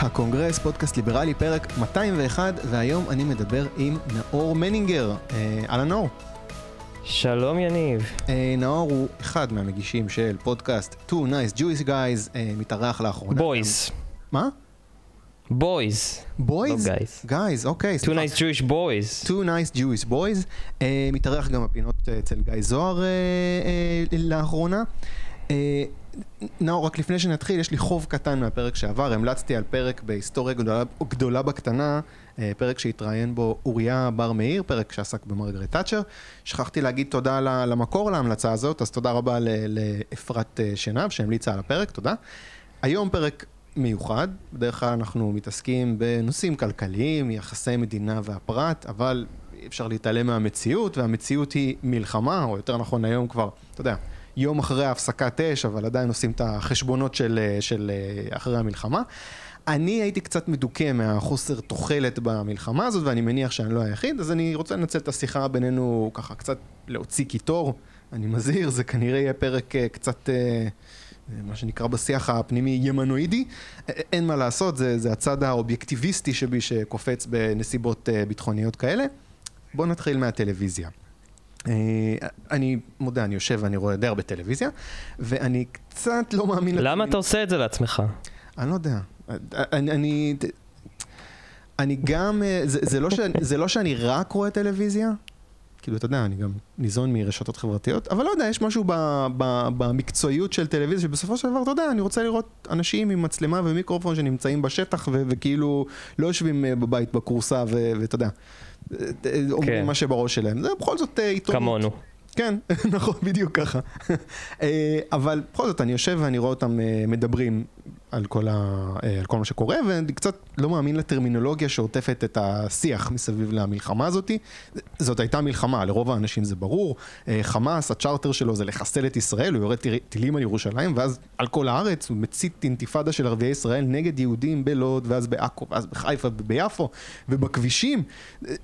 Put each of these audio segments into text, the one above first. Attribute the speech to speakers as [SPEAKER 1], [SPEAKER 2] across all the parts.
[SPEAKER 1] הקונגרס, פודקאסט ליברלי, פרק 201, והיום אני מדבר עם נאור מנינגר. אה, אהלן נאור.
[SPEAKER 2] שלום יניב.
[SPEAKER 1] אה, נאור הוא אחד מהמגישים של פודקאסט Two Nice Jewish Guys, אה, מתארח לאחרונה.
[SPEAKER 2] Boys.
[SPEAKER 1] מה? Boys.
[SPEAKER 2] Boys? guys.
[SPEAKER 1] Guys, אוקיי.
[SPEAKER 2] Two nice Jewish boys.
[SPEAKER 1] Two Nice Jewish Boys. אה, מתארח גם בפינות אה, אצל גיא זוהר אה, אה, לאחרונה. אה, נאור, רק לפני שנתחיל, יש לי חוב קטן מהפרק שעבר. המלצתי על פרק בהיסטוריה גדולה, גדולה בקטנה, אה, פרק שהתראיין בו אוריה בר מאיר, פרק שעסק במרגרט תאצ'ר. שכחתי להגיד תודה למקור להמלצה הזאת, אז תודה רבה לאפרת אה, שנהב שהמליצה על הפרק, תודה. היום פרק מיוחד, בדרך כלל אנחנו מתעסקים בנושאים כלכליים, יחסי מדינה והפרט, אבל אי אפשר להתעלם מהמציאות, והמציאות היא מלחמה, או יותר נכון היום כבר, אתה יודע, יום אחרי ההפסקת אש, אבל עדיין עושים את החשבונות של, אה, של אה, אחרי המלחמה. אני הייתי קצת מדוכא מהחוסר תוחלת במלחמה הזאת, ואני מניח שאני לא היחיד, אז אני רוצה לנצל את השיחה בינינו ככה קצת להוציא קיטור. אני מזהיר, זה כנראה יהיה פרק אה, קצת... מה שנקרא בשיח הפנימי ימנואידי, אין מה לעשות, זה, זה הצד האובייקטיביסטי שבי שקופץ בנסיבות ביטחוניות כאלה. בואו נתחיל מהטלוויזיה. אה, אני מודה, אני יושב ואני רואה די הרבה טלוויזיה, ואני קצת לא מאמין...
[SPEAKER 2] למה. אתה עושה את זה לעצמך?
[SPEAKER 1] אני לא יודע. אני... אני, אני גם... אה, זה, זה, לא שאני, זה לא שאני רק רואה טלוויזיה, כאילו, אתה יודע, אני גם ניזון מרשתות חברתיות, אבל לא יודע, יש משהו ב, ב, במקצועיות של טלוויזיה, שבסופו של דבר, אתה יודע, אני רוצה לראות אנשים עם מצלמה ומיקרופון שנמצאים בשטח, ו, וכאילו לא יושבים אה, בבית בכורסה, ואתה יודע, אומרים מה שבראש שלהם. זה בכל זאת אה, עיתונות.
[SPEAKER 2] כמונו.
[SPEAKER 1] כן, נכון, בדיוק ככה. אה, אבל בכל זאת, אני יושב ואני רואה אותם אה, מדברים על כל, ה, אה, על כל מה שקורה, ואני קצת לא מאמין לטרמינולוגיה שעוטפת את השיח מסביב למלחמה הזאת. זאת הייתה מלחמה, לרוב האנשים זה ברור. אה, חמאס, הצ'רטר שלו זה לחסל את ישראל, הוא יורד טילים על ירושלים, ואז על כל הארץ הוא מצית אינתיפאדה של ערביי ישראל נגד יהודים בלוד, ואז בעכו, ואז בחיפה וביפו, ובכבישים.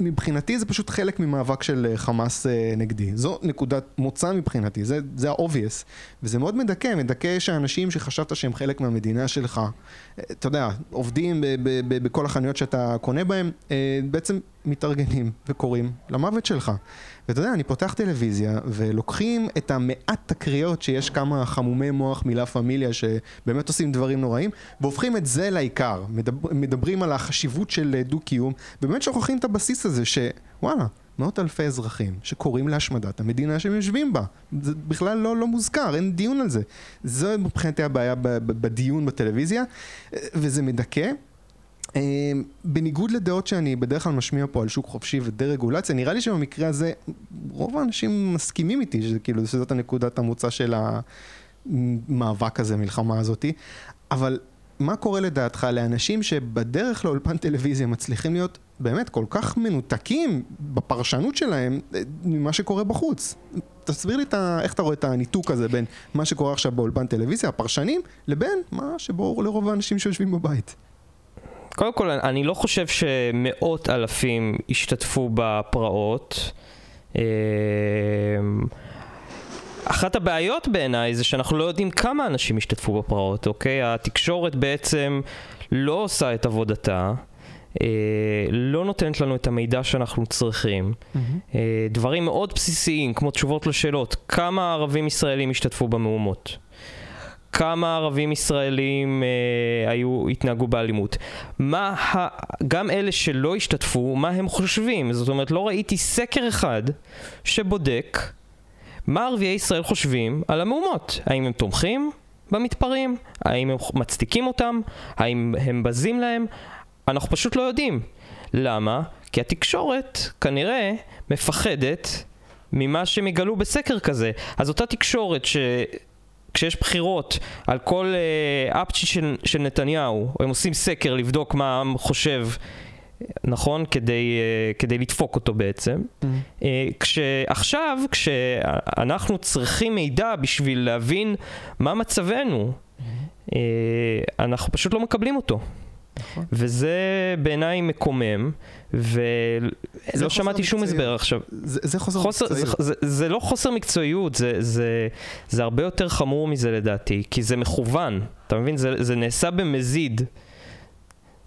[SPEAKER 1] מבחינתי זה פשוט חלק ממאבק של אה, חמאס נגדי. זו נקודת מוצא מבחינתי, זה ה-obvious. וזה מאוד מדכא, מדכא שאנשים שחשבת שהם חלק מהמדינה שלך, אתה יודע, עובדים ב- ב- ב- בכל החנויות שאתה קונה בהם, אה, בעצם מתארגנים וקוראים למוות שלך. ואתה יודע, אני פותח טלוויזיה, ולוקחים את המעט תקריות שיש כמה חמומי מוח מלה פמיליה שבאמת עושים דברים נוראים, והופכים את זה לעיקר. מדבר, מדברים על החשיבות של דו-קיום, ובאמת שוכחים את הבסיס הזה שוואלה, מאות אלפי אזרחים שקוראים להשמדת המדינה שהם יושבים בה. זה בכלל לא, לא מוזכר, אין דיון על זה. זו מבחינתי הבעיה בדיון בטלוויזיה, וזה מדכא. אה, בניגוד לדעות שאני בדרך כלל משמיע פה על שוק חופשי ודה-רגולציה, נראה לי שבמקרה הזה רוב האנשים מסכימים איתי, שכאילו שזאת הנקודת המוצא של המאבק הזה, מלחמה הזאתי, אבל מה קורה לדעתך לאנשים שבדרך לאולפן טלוויזיה מצליחים להיות באמת כל כך מנותקים בפרשנות שלהם אה, ממה שקורה בחוץ? תסביר לי את ה, איך אתה רואה את הניתוק הזה בין מה שקורה עכשיו באולפן טלוויזיה, הפרשנים, לבין מה שברור לרוב האנשים שיושבים בבית.
[SPEAKER 2] קודם כל, אני לא חושב שמאות אלפים השתתפו בפרעות. אחת הבעיות בעיניי זה שאנחנו לא יודעים כמה אנשים השתתפו בפרעות, אוקיי? התקשורת בעצם לא עושה את עבודתה, אה, לא נותנת לנו את המידע שאנחנו צריכים. אה, דברים מאוד בסיסיים, כמו תשובות לשאלות, כמה ערבים ישראלים השתתפו במהומות? כמה ערבים ישראלים אה, היו, התנהגו באלימות. מה, ה, גם אלה שלא השתתפו, מה הם חושבים? זאת אומרת, לא ראיתי סקר אחד שבודק מה ערביי ישראל חושבים על המהומות. האם הם תומכים במתפרעים? האם הם מצדיקים אותם? האם הם בזים להם? אנחנו פשוט לא יודעים. למה? כי התקשורת כנראה מפחדת ממה שהם יגלו בסקר כזה. אז אותה תקשורת ש... כשיש בחירות על כל אה, אפצ'י של, של נתניהו, הם עושים סקר לבדוק מה העם חושב, נכון? כדי, אה, כדי לדפוק אותו בעצם. אה, כשעכשיו, כשאנחנו צריכים מידע בשביל להבין מה מצבנו, אה, אנחנו פשוט לא מקבלים אותו.
[SPEAKER 1] נכון.
[SPEAKER 2] וזה בעיניי מקומם,
[SPEAKER 1] זה
[SPEAKER 2] ולא שמעתי שום
[SPEAKER 1] מקצועיות.
[SPEAKER 2] הסבר עכשיו.
[SPEAKER 1] זה, זה חוסר,
[SPEAKER 2] חוסר, זה,
[SPEAKER 1] מקצועיות.
[SPEAKER 2] זה, זה לא חוסר מקצועיות, זה, זה, זה הרבה יותר חמור מזה לדעתי, כי זה מכוון, אתה מבין? זה, זה נעשה במזיד.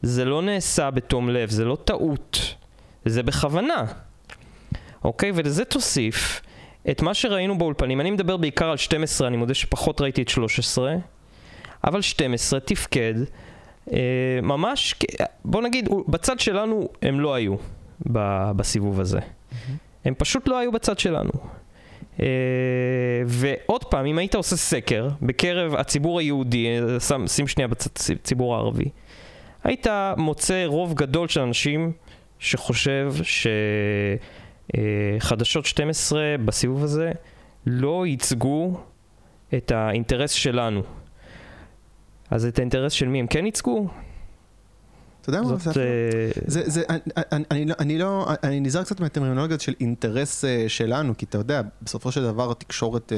[SPEAKER 2] זה לא נעשה בתום לב, זה לא טעות, זה בכוונה. אוקיי? ולזה תוסיף את מה שראינו באולפנים. אני מדבר בעיקר על 12, אני מודה שפחות ראיתי את 13, אבל 12 תפקד אה, ממש, בוא נגיד, בצד שלנו הם לא היו בסיבוב הזה. הם פשוט לא היו בצד שלנו. Uh, ועוד פעם, אם היית עושה סקר בקרב הציבור היהודי, שם, שים שנייה בצד הציבור הערבי, היית מוצא רוב גדול של אנשים שחושב שחדשות uh, 12 בסיבוב הזה לא ייצגו את האינטרס שלנו. אז את האינטרס של מי הם כן ייצגו?
[SPEAKER 1] אתה יודע מה? זה, זה, זה, אני, אני, לא, אני לא, אני נזהר קצת מהטרמינולוגיה של אינטרס אה, שלנו, כי אתה יודע, בסופו של דבר התקשורת, אה,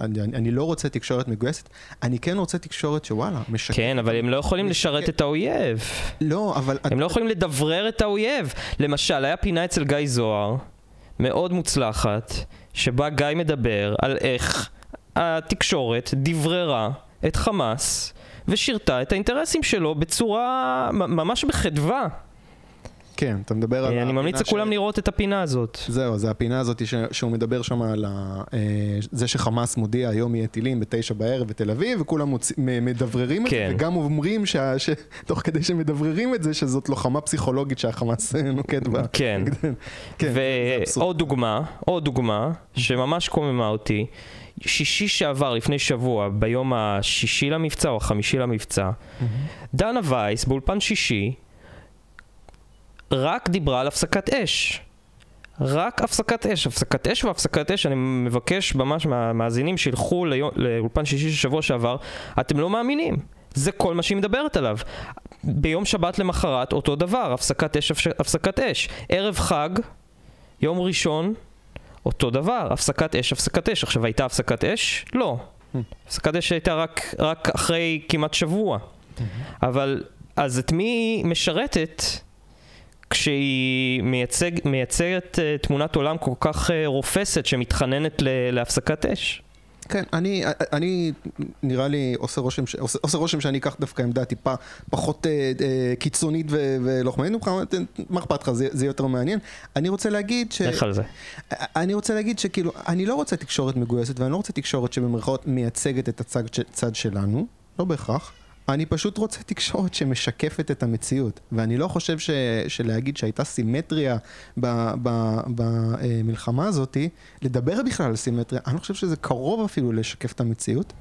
[SPEAKER 1] אני, אני לא רוצה תקשורת מגויסת, אני כן רוצה תקשורת שוואלה, משקרת.
[SPEAKER 2] כן, אבל הם לא יכולים משקר... לשרת את האויב.
[SPEAKER 1] לא, אבל...
[SPEAKER 2] הם לא יכולים לדברר את האויב. למשל, היה פינה אצל גיא זוהר, מאוד מוצלחת, שבה גיא מדבר על איך התקשורת דבררה את חמאס. ושירתה את האינטרסים שלו בצורה ממש בחדווה.
[SPEAKER 1] כן, אתה מדבר על...
[SPEAKER 2] אני ממליץ לכולם ש... לראות את הפינה הזאת.
[SPEAKER 1] זהו, זה הפינה הזאת ש... שהוא מדבר שם על ה... אה, זה שחמאס מודיע היום יהיה טילים בתשע בערב בתל אביב, וכולם מוצ... מדבררים כן. את זה, וגם אומרים ש... ש... תוך כדי שמדבררים את זה, שזאת לוחמה פסיכולוגית שהחמאס נוקט בה.
[SPEAKER 2] כן. כן ועוד דוגמה, עוד דוגמה, שממש קוממה אותי. שישי שעבר, לפני שבוע, ביום השישי למבצע או החמישי למבצע, mm-hmm. דנה וייס באולפן שישי רק דיברה על הפסקת אש. רק הפסקת אש, הפסקת אש והפסקת אש, אני מבקש ממש מהמאזינים שילכו ליום, לאולפן שישי של שבוע שעבר, אתם לא מאמינים. זה כל מה שהיא מדברת עליו. ביום שבת למחרת, אותו דבר, הפסקת אש, הפסקת אש. ערב חג, יום ראשון, אותו דבר, הפסקת אש, הפסקת אש. עכשיו, הייתה הפסקת אש? לא. הפסקת אש הייתה רק, רק אחרי כמעט שבוע. אבל, אז את מי היא משרתת כשהיא מייצג, מייצגת uh, תמונת עולם כל כך uh, רופסת שמתחננת להפסקת אש?
[SPEAKER 1] כן, אני, אני נראה לי עושה רושם, עושה, עושה רושם שאני אקח דווקא עמדה טיפה פחות אה, אה, קיצונית ולוחמנית ממך, מה אכפת לך, זה, זה יותר מעניין. אני רוצה להגיד ש...
[SPEAKER 2] לך על זה.
[SPEAKER 1] אני רוצה להגיד שכאילו, אני לא רוצה תקשורת מגויסת ואני לא רוצה תקשורת שבמרכאות מייצגת את הצד שלנו, לא בהכרח. אני פשוט רוצה תקשורת שמשקפת את המציאות, ואני לא חושב ש, שלהגיד שהייתה סימטריה במלחמה הזאת, לדבר בכלל על סימטריה, אני לא חושב שזה קרוב אפילו לשקף את המציאות.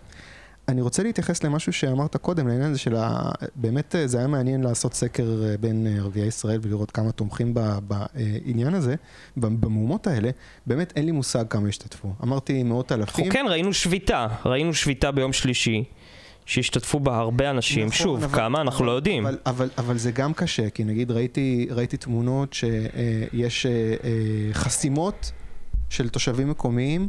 [SPEAKER 1] אני רוצה להתייחס למשהו שאמרת קודם, לעניין הזה של ה... באמת זה היה מעניין לעשות סקר בין ערביי ישראל ולראות כמה תומכים בעניין הזה, במהומות האלה. באמת אין לי מושג כמה השתתפו. אמרתי מאות אלפים.
[SPEAKER 2] אנחנו כן ראינו שביתה, ראינו שביתה ביום שלישי. שהשתתפו בה הרבה אנשים, נכון, שוב, אבל, כמה אנחנו
[SPEAKER 1] אבל,
[SPEAKER 2] לא יודעים.
[SPEAKER 1] אבל, אבל, אבל זה גם קשה, כי נגיד ראיתי, ראיתי תמונות שיש אה, אה, חסימות של תושבים מקומיים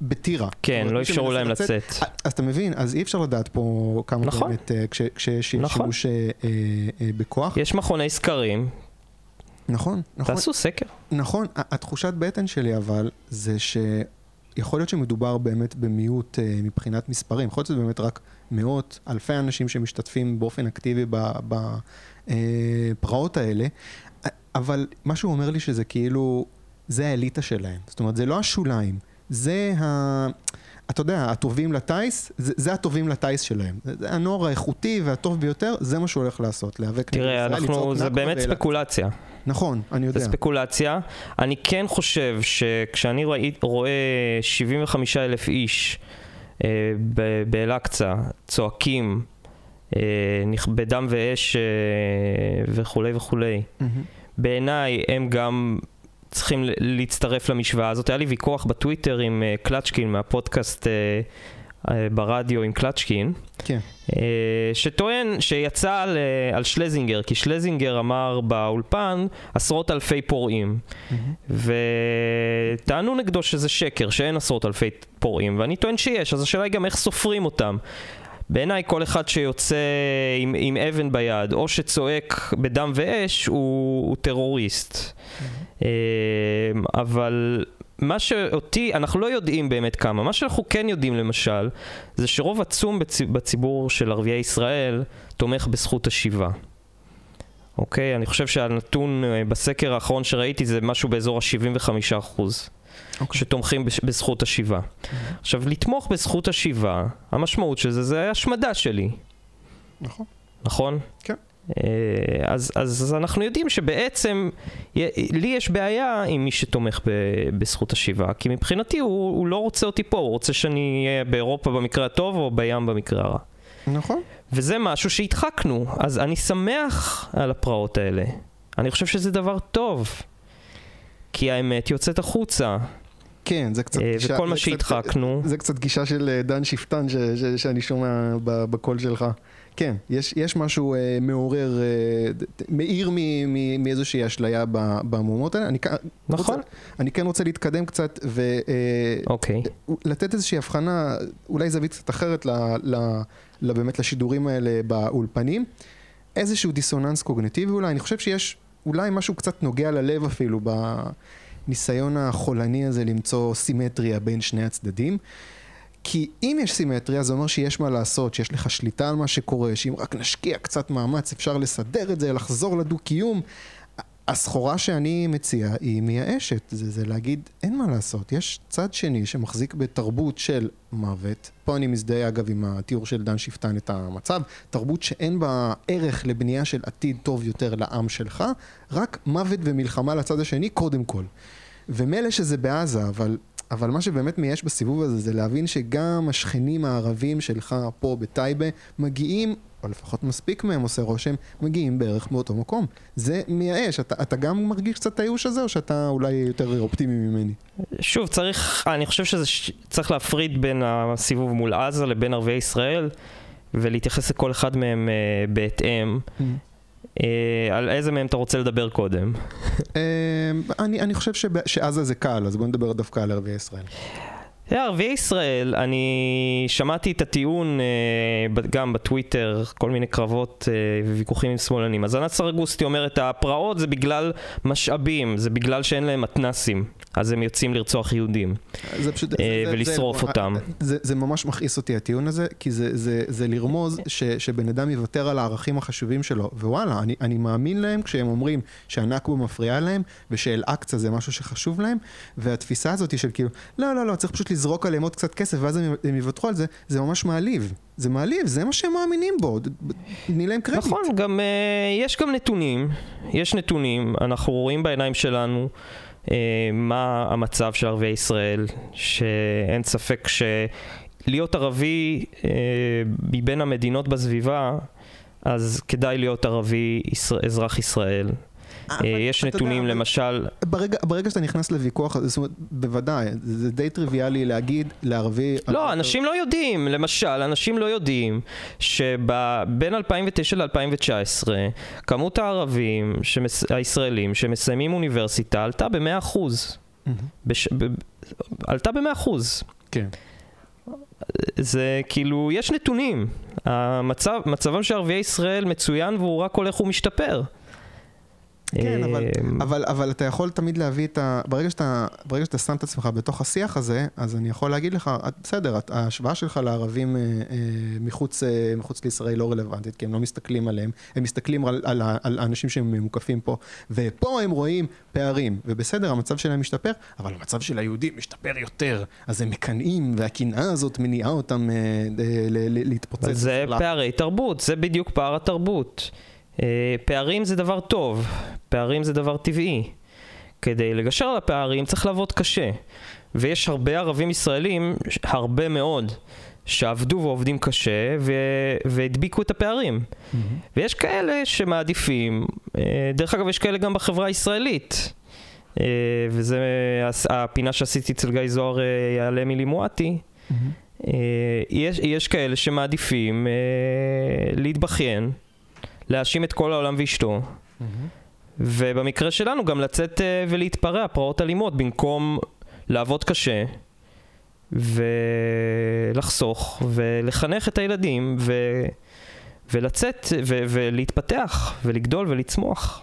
[SPEAKER 1] בטירה.
[SPEAKER 2] כן, לא אפשרו להם לצאת. לצאת.
[SPEAKER 1] אה, אז אתה מבין, אז אי אפשר לדעת פה כמה נכון. באמת, כשיש נכון. שימוש בכוח.
[SPEAKER 2] יש מכוני סקרים.
[SPEAKER 1] נכון, נכון.
[SPEAKER 2] תעשו סקר.
[SPEAKER 1] נכון, התחושת בטן שלי אבל, זה ש... יכול להיות שמדובר באמת במיעוט אה, מבחינת מספרים, יכול להיות שזה באמת רק מאות, אלפי אנשים שמשתתפים באופן אקטיבי בפרעות אה, האלה, אבל מה שהוא אומר לי שזה כאילו, זה האליטה שלהם, זאת אומרת, זה לא השוליים, זה ה... אתה יודע, הטובים לטיס, זה, זה הטובים לטיס שלהם. זה הנוער האיכותי והטוב ביותר, זה מה שהוא הולך לעשות, להיאבק
[SPEAKER 2] נגד ישראל, אנחנו, זה באמת. ספקולציה.
[SPEAKER 1] נכון, אני יודע.
[SPEAKER 2] זה ספקולציה. אני כן חושב שכשאני ראי, רואה 75 אלף איש אה, באל-אקצא צועקים אה, בדם ואש אה, וכולי וכולי, mm-hmm. בעיניי הם גם צריכים להצטרף למשוואה הזאת. היה לי ויכוח בטוויטר עם uh, קלצ'קין מהפודקאסט uh, ברדיו עם קלצ'קין,
[SPEAKER 1] כן. uh,
[SPEAKER 2] שטוען שיצא על, uh, על שלזינגר, כי שלזינגר אמר באולפן עשרות אלפי פורעים, mm-hmm. וטענו נגדו שזה שקר, שאין עשרות אלפי פורעים, ואני טוען שיש, אז השאלה היא גם איך סופרים אותם. בעיניי כל אחד שיוצא עם, עם אבן ביד או שצועק בדם ואש הוא, הוא טרוריסט. Mm-hmm. אבל מה שאותי, אנחנו לא יודעים באמת כמה. מה שאנחנו כן יודעים למשל, זה שרוב עצום בציבור של ערביי ישראל תומך בזכות השיבה. אוקיי? אני חושב שהנתון אה, בסקר האחרון שראיתי זה משהו באזור ה-75 אחוז.
[SPEAKER 1] אוקיי.
[SPEAKER 2] שתומכים בש- בזכות השיבה. עכשיו, לתמוך בזכות השיבה, המשמעות של זה זה השמדה שלי,
[SPEAKER 1] נכון.
[SPEAKER 2] נכון?
[SPEAKER 1] כן.
[SPEAKER 2] אה, אז, אז, אז אנחנו יודעים שבעצם לי יש בעיה עם מי שתומך ב, בזכות השיבה, כי מבחינתי הוא, הוא לא רוצה אותי פה, הוא רוצה שאני אהיה באירופה במקרה הטוב או בים במקרה הרע.
[SPEAKER 1] נכון.
[SPEAKER 2] וזה משהו שהדחקנו, אז אני שמח על הפרעות האלה. אני חושב שזה דבר טוב, כי האמת יוצאת החוצה,
[SPEAKER 1] כן, זה קצת
[SPEAKER 2] אה,
[SPEAKER 1] גישה...
[SPEAKER 2] וכל מה שהדחקנו,
[SPEAKER 1] זה קצת גישה של אה, דן שפטן ש, ש, שאני שומע ב- בקול שלך. כן, יש, יש משהו אה, מעורר, אה, מאיר מאיזושהי אשליה ב- במהומות האלה. אני,
[SPEAKER 2] נכון?
[SPEAKER 1] רוצה, אני כן רוצה להתקדם קצת
[SPEAKER 2] אוקיי.
[SPEAKER 1] ולתת איזושהי הבחנה, אולי זווית קצת אחרת ל, ל, ל, באמת לשידורים האלה באולפנים. איזשהו דיסוננס קוגנטיבי אולי, אני חושב שיש אולי משהו קצת נוגע ללב אפילו בניסיון החולני הזה למצוא סימטריה בין שני הצדדים. כי אם יש סימטריה זה אומר שיש מה לעשות, שיש לך שליטה על מה שקורה, שאם רק נשקיע קצת מאמץ אפשר לסדר את זה, לחזור לדו-קיום. הסחורה שאני מציע היא מייאשת, זה, זה להגיד אין מה לעשות, יש צד שני שמחזיק בתרבות של מוות, פה אני מזדהה אגב עם התיאור של דן שפטן את המצב, תרבות שאין בה ערך לבנייה של עתיד טוב יותר לעם שלך, רק מוות ומלחמה לצד השני קודם כל. ומילא שזה בעזה, אבל, אבל מה שבאמת מייאש בסיבוב הזה זה להבין שגם השכנים הערבים שלך פה בטייבה מגיעים, או לפחות מספיק מהם עושה רושם, מגיעים בערך מאותו מקום. זה מייאש. אתה, אתה גם מרגיש קצת את הייאוש הזה, או שאתה אולי יותר אופטימי ממני?
[SPEAKER 2] שוב, צריך, אני חושב שזה ש- צריך להפריד בין הסיבוב מול עזה לבין ערביי ישראל, ולהתייחס לכל אחד מהם אה, בהתאם. אה, על איזה מהם אתה רוצה לדבר קודם?
[SPEAKER 1] אה, אני, אני חושב שב, שעזה זה קל, אז בוא נדבר דווקא על ערביי ישראל.
[SPEAKER 2] ערביי ישראל, אני שמעתי את הטיעון אה, גם בטוויטר, כל מיני קרבות אה, וויכוחים עם שמאלנים. אז ענת סרגוסטי אומרת, הפרעות זה בגלל משאבים, זה בגלל שאין להם מתנסים, אז הם יוצאים לרצוח יהודים.
[SPEAKER 1] זה פשוט...
[SPEAKER 2] אה,
[SPEAKER 1] זה-
[SPEAKER 2] ולשרוף
[SPEAKER 1] זה,
[SPEAKER 2] אותם.
[SPEAKER 1] זה, זה ממש מכעיס אותי הטיעון הזה, כי זה, זה, זה לרמוז ש, שבן אדם יוותר על הערכים החשובים שלו, ווואלה, אני, אני מאמין להם כשהם אומרים שהנכבה מפריעה להם, ושאל-אקצא זה משהו שחשוב להם, והתפיסה הזאת של כאילו, לא, לא, לא, צריך פשוט לזרוק עליהם עוד קצת כסף, ואז הם, הם יוותרו על זה, זה ממש מעליב. זה מעליב, זה מה שהם מאמינים בו, תני להם קרדיט.
[SPEAKER 2] נכון, גם, אה, יש גם נתונים, יש נתונים, אנחנו רואים בעיניים שלנו מה המצב של ערביי ישראל, שאין ספק שלהיות ערבי אה, מבין המדינות בסביבה, אז כדאי להיות ערבי אזרח ישראל. אה, יש נתונים, למשל,
[SPEAKER 1] ברגע, ברגע שאתה נכנס לוויכוח זאת אומרת, בוודאי, זה, די טריוויאלי להגיד לערבי...
[SPEAKER 2] לא, אנשים לא יודעים, למשל, אנשים לא יודעים שבין 2009 ל-2019, כמות הערבים. הישראלים שמסיימים אוניברסיטה עלתה ב-100%.
[SPEAKER 1] מהמם.
[SPEAKER 2] בש... ב... עלתה ב-100%.
[SPEAKER 1] כן.
[SPEAKER 2] זה כאילו, יש נתונים. המצב, מצבם של ערביי ישראל מצוין והוא רק הולך ומשתפר.
[SPEAKER 1] כן, אבל,
[SPEAKER 2] אמ,
[SPEAKER 1] אבל, אבל אתה יכול תמיד להביא את ה... ברגע שאתה, ברגע שאתה שם את עצמך בתוך השיח הזה, אז אני יכול להגיד לך, בסדר, ההשוואה שלך לערבים אה, אה, מחוץ, אה, מחוץ לישראל לא רלוונטית, כי הם לא מסתכלים עליהם, הם מסתכלים על, על, על האנשים שהם מוקפים פה, ופה הם רואים פערים, ובסדר, המצב שלהם משתפר, אבל המצב של היהודים משתפר יותר, אז הם מקנאים, והקנאה הזאת מניעה אותם אה, אה, להתפוצץ.
[SPEAKER 2] זה פערי תרבות, זה בדיוק פער התרבות. אה, פערים זה דבר טוב, פערים זה דבר טבעי. כדי לגשר על הפערים צריך לעבוד קשה. ויש הרבה ערבים ישראלים, הרבה מאוד, שעבדו ועובדים קשה ו- והדביקו את הפערים.
[SPEAKER 1] מהמם.
[SPEAKER 2] ויש כאלה שמעדיפים, אה, דרך אגב יש כאלה גם בחברה הישראלית. אה, וזה הפינה שעשיתי אצל גיא זוהר, יעלה מילי מואטי. אה, יש, יש כאלה שמעדיפים להתבכיין, להאשים את כל העולם ואשתו. ובמקרה שלנו גם לצאת אה, ולהתפרע, פרעות אלימות, במקום לעבוד קשה ולחסוך ולחנך את הילדים ו... ולצאת ו... ולהתפתח ולגדול ולצמוח.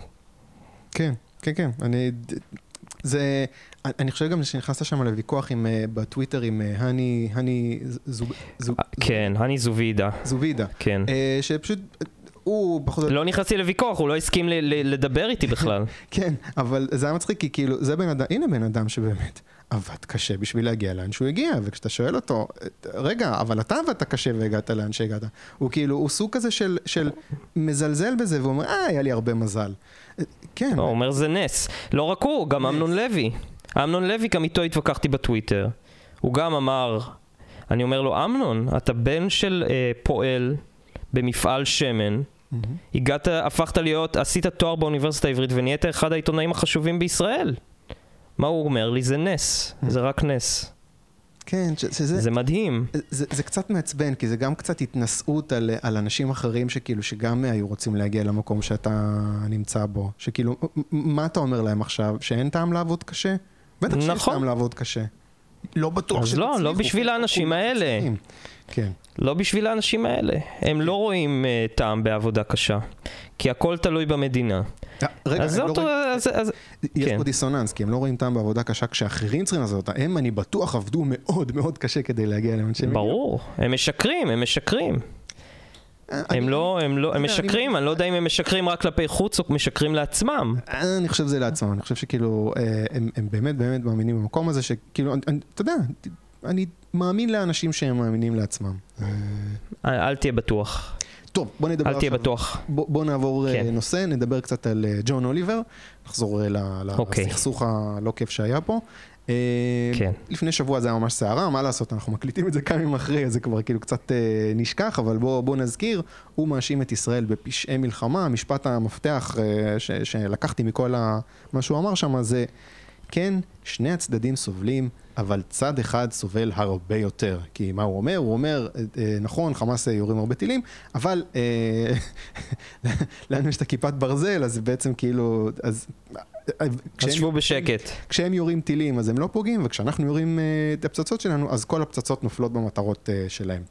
[SPEAKER 1] כן, כן, כן. אני... זה... אני חושב גם שנכנסת שם לוויכוח עם, אה, בטוויטר עם אה, הני, הני זוג, זוג,
[SPEAKER 2] כן, הני זובידה,
[SPEAKER 1] זובידה,
[SPEAKER 2] כן.
[SPEAKER 1] שפשוט הוא פחות...
[SPEAKER 2] לא נכנסתי לוויכוח, הוא לא הסכים לדבר איתי בכלל.
[SPEAKER 1] כן, אבל זה היה מצחיק, כי כאילו, זה בן אדם, הנה בן אדם שבאמת עבד קשה בשביל להגיע לאן שהוא הגיע, וכשאתה שואל אותו, רגע, אבל אתה עבדת קשה והגעת לאן שהגעת, הוא כאילו, הוא סוג כזה של, של מזלזל בזה, והוא אומר, אה, היה לי הרבה מזל. כן,
[SPEAKER 2] לא, הוא אומר זה נס. לא רק הוא, גם אמנון לוי. אמנון לוי, גם איתו התווכחתי בטוויטר. הוא גם אמר, אני אומר לו, אמנון, אתה בן של אה, פועל במפעל שמן. הגעת, הפכת להיות, עשית תואר באוניברסיטה העברית ונהיית אחד העיתונאים החשובים בישראל. מה הוא אומר לי? זה נס, זה רק נס.
[SPEAKER 1] כן, שזה...
[SPEAKER 2] זה מדהים.
[SPEAKER 1] זה, זה קצת מעצבן, כי זה גם קצת התנשאות על, על אנשים אחרים שכאילו, שגם היו רוצים להגיע למקום שאתה נמצא בו. שכאילו, מה אתה אומר להם עכשיו? שאין טעם לעבוד קשה? בטח שיש
[SPEAKER 2] נכון.
[SPEAKER 1] טעם לעבוד קשה. לא בטוח
[SPEAKER 2] אז לא, לא בשביל האנשים האלה.
[SPEAKER 1] כן.
[SPEAKER 2] לא בשביל האנשים האלה. הם לא רואים uh, טעם בעבודה קשה. כי הכל תלוי במדינה.
[SPEAKER 1] אה, רגע,
[SPEAKER 2] אז
[SPEAKER 1] הם לא רואים-
[SPEAKER 2] אז, אז,
[SPEAKER 1] יש
[SPEAKER 2] כן.
[SPEAKER 1] פה דיסוננס, כי הם לא רואים טעם בעבודה קשה כשאחרים צריכים לעשות אותה. הם, אני בטוח, עבדו מאוד מאוד קשה כדי להגיע לאן שהם.
[SPEAKER 2] ברור, הם משקרים, הם משקרים.
[SPEAKER 1] אה,
[SPEAKER 2] הם לא, הם לא, הם משקרים, אני לא יודע אם הם משקרים רק כלפי חוץ או משקרים לעצמם.
[SPEAKER 1] אני חושב שזה לעצמם, אני חושב שכאילו, הם, באמת באמת מאמינים במקום הזה, שכאילו, אתה יודע, אני מאמין לאנשים שהם מאמינים לעצמם. אה,
[SPEAKER 2] אל, אל תהיה בטוח,
[SPEAKER 1] טוב, בוא נדבר
[SPEAKER 2] אל תהיה
[SPEAKER 1] עכשיו,
[SPEAKER 2] בטוח.
[SPEAKER 1] בוא, בוא נעבור
[SPEAKER 2] כן.
[SPEAKER 1] כן. נושא, נדבר קצת על אה, ג'ון אוליבר, נחזור אה, ל-
[SPEAKER 2] אוקיי.
[SPEAKER 1] לסכסוך הלא כיף שהיה פה. אה,
[SPEAKER 2] כן.
[SPEAKER 1] לפני שבוע זה היה ממש סערה, מה לעשות, אנחנו מקליטים את זה כמה ימים אחרי, זה כבר כאילו קצת אה, נשכח, אבל בוא, בוא נזכיר, הוא מאשים את ישראל בפשעי מלחמה, משפט המפתח אה, ש, שלקחתי מכל ה, מה שהוא אמר שם זה, כן, שני הצדדים סובלים, אבל צד אחד סובל הרבה יותר. כי מה הוא אומר? הוא אומר, אה, אה, נכון, חמאס אה, יורים הרבה טילים, אבל לנו יש את הכיפת ברזל, אז בעצם כאילו, אז...
[SPEAKER 2] אז שבו בשקט.
[SPEAKER 1] כשהם יורים טילים אז הם לא פוגעים, וכשאנחנו יורים אה, את הפצצות שלנו, אז כל הפצצות נופלות במטרות אה, שלהם.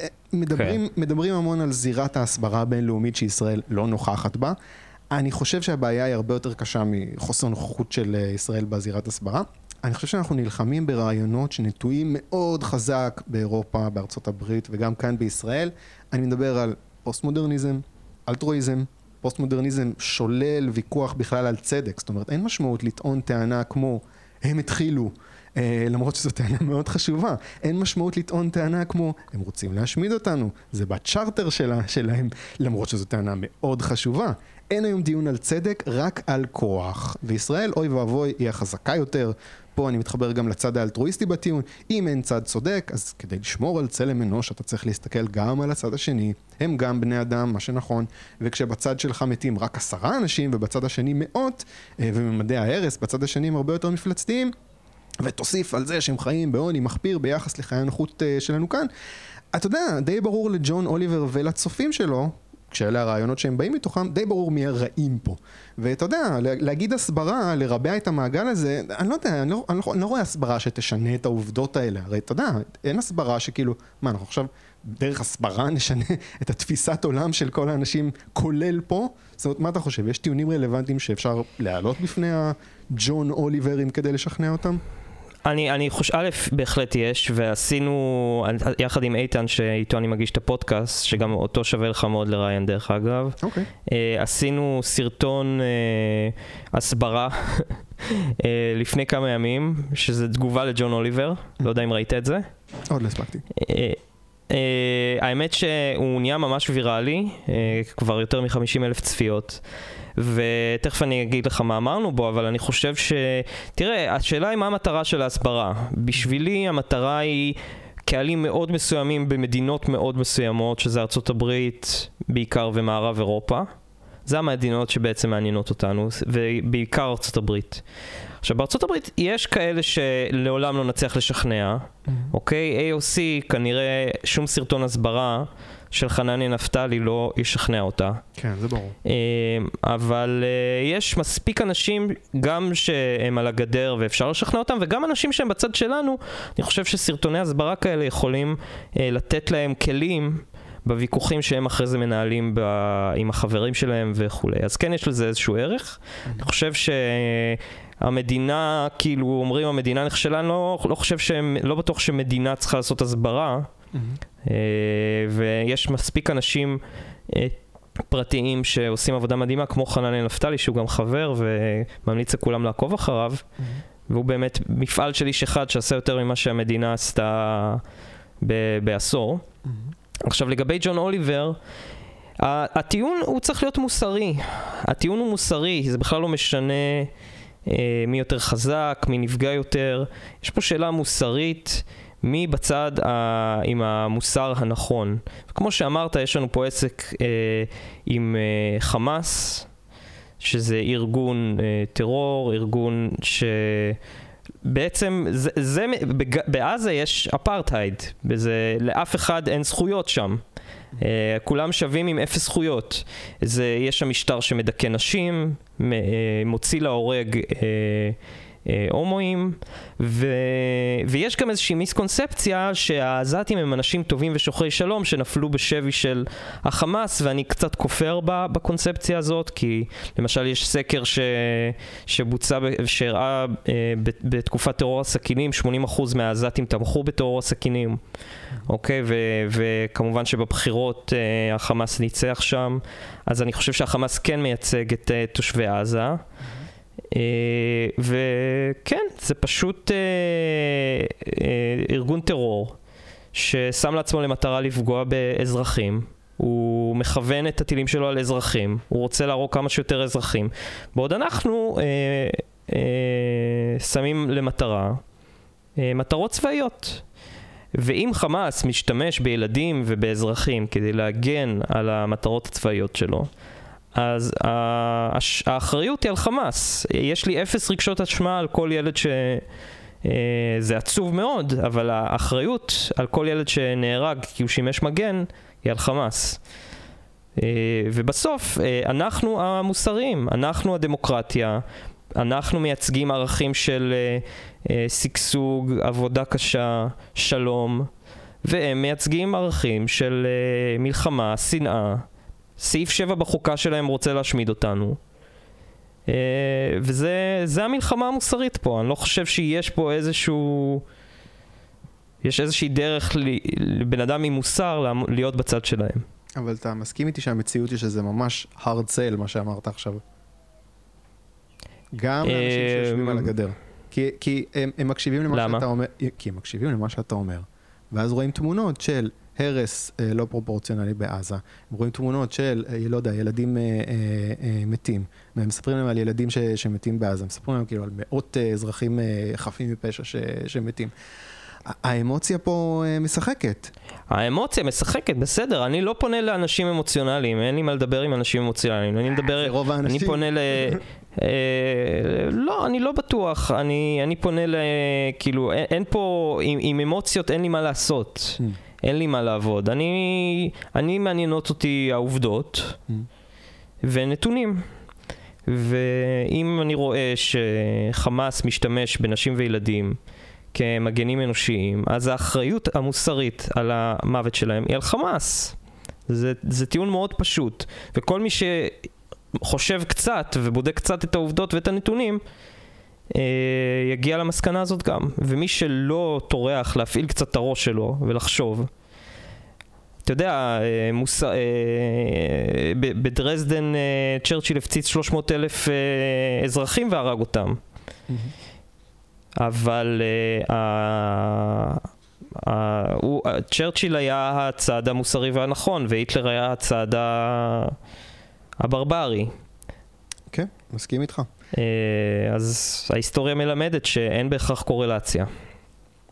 [SPEAKER 1] אה, מדברים, מדברים המון על זירת ההסברה הבינלאומית שישראל לא נוכחת בה. אני חושב שהבעיה היא הרבה יותר קשה מחוסר נוכחות של אה, ישראל בזירת הסברה. אני חושב שאנחנו נלחמים ברעיונות שנטועים מאוד חזק באירופה, בארצות הברית וגם כאן בישראל. אני מדבר על פוסט-מודרניזם, אלטרואיזם, פוסט-מודרניזם שולל ויכוח בכלל על צדק. זאת אומרת, אין משמעות לטעון טענה כמו הם התחילו, אה, למרות שזו טענה מאוד חשובה. אין משמעות לטעון טענה כמו הם רוצים להשמיד אותנו, זה בצ'רטר שלה, שלהם, למרות שזו טענה מאוד חשובה. אין היום דיון על צדק, רק על כוח. וישראל, אוי ואבוי, היא החזקה יותר. פה אני מתחבר גם לצד האלטרואיסטי בטיעון. אם אין צד צודק, אז כדי לשמור על צלם אנוש אתה צריך להסתכל גם על הצד השני. הם גם בני אדם, מה שנכון. וכשבצד שלך מתים רק עשרה אנשים, ובצד השני מאות, אה, וממדי ההרס בצד השני הם הרבה יותר מפלצתיים, ותוסיף על זה שהם חיים בעוני מחפיר ביחס לחיי הנוחות אה, שלנו כאן. אתה יודע, די ברור לג'ון אוליבר ולצופים שלו, כשאלה הרעיונות שהם באים מתוכם, די ברור מי הרעים פה. ואתה יודע, לה- להגיד הסברה, לרבע את המעגל הזה, אני לא יודע, אני לא, אני לא, אני לא רואה הסברה שתשנה את העובדות האלה. הרי אתה יודע, אין הסברה שכאילו, מה, אנחנו עכשיו דרך הסברה נשנה את התפיסת עולם של כל האנשים, כולל פה? זאת אומרת, מה אתה חושב? יש טיעונים רלוונטיים שאפשר להעלות בפני הג'ון אוליברים כדי לשכנע אותם?
[SPEAKER 2] אני, אני חושב, א', בהחלט יש, ועשינו, יחד עם איתן, שאיתו אני מגיש את הפודקאסט, שגם אותו שווה לך מאוד לראיין דרך אגב,
[SPEAKER 1] אוקיי.
[SPEAKER 2] אה, עשינו סרטון אה, הסברה אה, לפני כמה ימים, שזה תגובה לג'ון אוליבר, לא יודע אם ראית את זה.
[SPEAKER 1] עוד לא הספקתי.
[SPEAKER 2] אה, האמת שהוא נהיה ממש ויראלי, אה, כבר יותר מ-50 אלף צפיות. ותכף אני אגיד לך מה אמרנו בו, אבל אני חושב ש... תראה, השאלה היא מה המטרה של ההסברה. בשבילי המטרה היא קהלים מאוד מסוימים במדינות מאוד מסוימות, שזה ארצות הברית בעיקר ומערב אירופה. זה המדינות שבעצם מעניינות אותנו, ובעיקר ארצות הברית. עכשיו, בארצות הברית יש כאלה שלעולם לא נצליח לשכנע, אוקיי? AOC, כנראה שום סרטון הסברה של חנניה נפתלי לא ישכנע אותה.
[SPEAKER 1] כן, זה ברור.
[SPEAKER 2] אה, אבל אה, יש מספיק אנשים, גם שהם על הגדר ואפשר לשכנע אותם, וגם אנשים שהם בצד שלנו, אני חושב שסרטוני הסברה כאלה יכולים אה, לתת להם כלים. בוויכוחים שהם אחרי זה מנהלים ב... עם החברים שלהם וכולי. אז כן יש לזה איזשהו ערך. אני חושב שהמדינה, כאילו אומרים המדינה נכשלה, אני לא, לא חושב שהם, לא בטוח שמדינה צריכה לעשות הסברה, אה, ויש מספיק אנשים אה, פרטיים שעושים עבודה מדהימה, כמו חנניה נפתלי, שהוא גם חבר וממליץ לכולם לעקוב אחריו. והוא באמת מפעל של איש אחד שעשה יותר ממה שהמדינה עשתה ב- בעשור. עכשיו לגבי ג'ון אוליבר, הטיעון הוא צריך להיות מוסרי. הטיעון הוא מוסרי, זה בכלל לא משנה אה, מי יותר חזק, מי נפגע יותר. יש פה שאלה מוסרית. מי בצד ה... עם המוסר הנכון. כמו שאמרת, יש לנו פה עסק אה, עם אה, חמאס, שזה ארגון אה, טרור, ארגון ש... בעצם זה, זה בג, בעזה יש אפרטהייד, בזה, לאף אחד אין זכויות שם. Uh, כולם שווים עם אפס זכויות. זה, יש שם משטר שמדכא נשים, מ, uh, מוציא להורג uh, אה, הומואים, ו... ויש גם איזושהי מיסקונספציה שהעזתים הם אנשים טובים ושוחרי שלום שנפלו בשבי של החמאס, ואני קצת כופר בה, בקונספציה הזאת, כי למשל יש סקר ש... שבוצע, שהראה אה, בתקופת טרור הסכינים, 80% מהעזתים תמכו בטרור הסכינים, אוקיי? ו... וכמובן שבבחירות אה, החמאס ניצח שם, אז אני חושב שהחמאס כן מייצג את אה, תושבי עזה. אה, וכן, זה פשוט אה, אה, ארגון טרור ששם לעצמו למטרה לפגוע באזרחים. הוא מכוון את הטילים שלו על אזרחים, הוא רוצה להרוג כמה שיותר אזרחים. בעוד אנחנו אה, אה, שמים למטרה אה, מטרות צבאיות. ואם חמאס משתמש בילדים ובאזרחים כדי להגן על המטרות הצבאיות שלו, אז האחריות היא על חמאס. יש לי אפס רגשות אשמה על כל ילד ש... אה, זה עצוב מאוד, אבל האחריות על כל ילד שנהרג כי הוא שימש מגן היא על חמאס. אה, ובסוף, אה, אנחנו המוסריים, אנחנו הדמוקרטיה, אנחנו מייצגים ערכים של שגשוג, עבודה קשה, שלום, והם מייצגים ערכים של מלחמה, שנאה. סעיף 7 בחוקה שלהם רוצה להשמיד אותנו. Uh, וזה המלחמה המוסרית פה, אני לא חושב שיש פה איזשהו... יש איזושהי דרך לבן אדם עם מוסר להיות בצד שלהם.
[SPEAKER 1] אבל אתה מסכים איתי שהמציאות היא שזה ממש hard sell, מה שאמרת עכשיו. גם לאנשים אה, שיושבים על הגדר. כי, כי הם, הם מקשיבים למה למה? שאתה אומר, כי הם מקשיבים למה שאתה אומר, ואז רואים תמונות של הרס אה, לא פרופורציונלי בעזה. הם רואים תמונות של, אה, לא יודע, ילדים אה, אה, אה, מתים. והם מספרים להם על ילדים ש, שמתים בעזה. הם מספרים להם כאילו על מאות אה, אזרחים אה, חפים מפשע ש, שמתים. האמוציה פה אה, משחקת.
[SPEAKER 2] האמוציה משחקת, בסדר. אני לא פונה לאנשים אמוציונליים, אין לי מה לדבר עם אנשים אמוציונליים. אני מדבר... זה רוב האנשים. אני פונה ל... אה, לא, אני לא בטוח. אני, אני פונה ל... כאילו, אין, אין פה... עם, עם אמוציות אין לי מה לעשות. אין לי מה לעבוד. אני, אני מעניינות אותי העובדות mm. ונתונים. ואם אני רואה שחמאס משתמש בנשים וילדים כמגנים אנושיים, אז האחריות המוסרית על המוות שלהם היא על חמאס. זה, זה טיעון מאוד פשוט. וכל מי שחושב קצת ובודק קצת את העובדות ואת הנתונים, יגיע למסקנה הזאת גם. ומי שלא טורח להפעיל קצת את הראש שלו ולחשוב, אתה יודע, אה, מוס... אה, בדרזדן צ'רצ'יל הפציץ 300 אלף אזרחים והרג אותם. אבל צ'רצ'יל היה הצעד המוסרי והנכון, והיטלר היה הצעד הברברי.
[SPEAKER 1] כן, מסכים איתך.
[SPEAKER 2] אה, אז ההיסטוריה מלמדת שאין בהכרח קורלציה.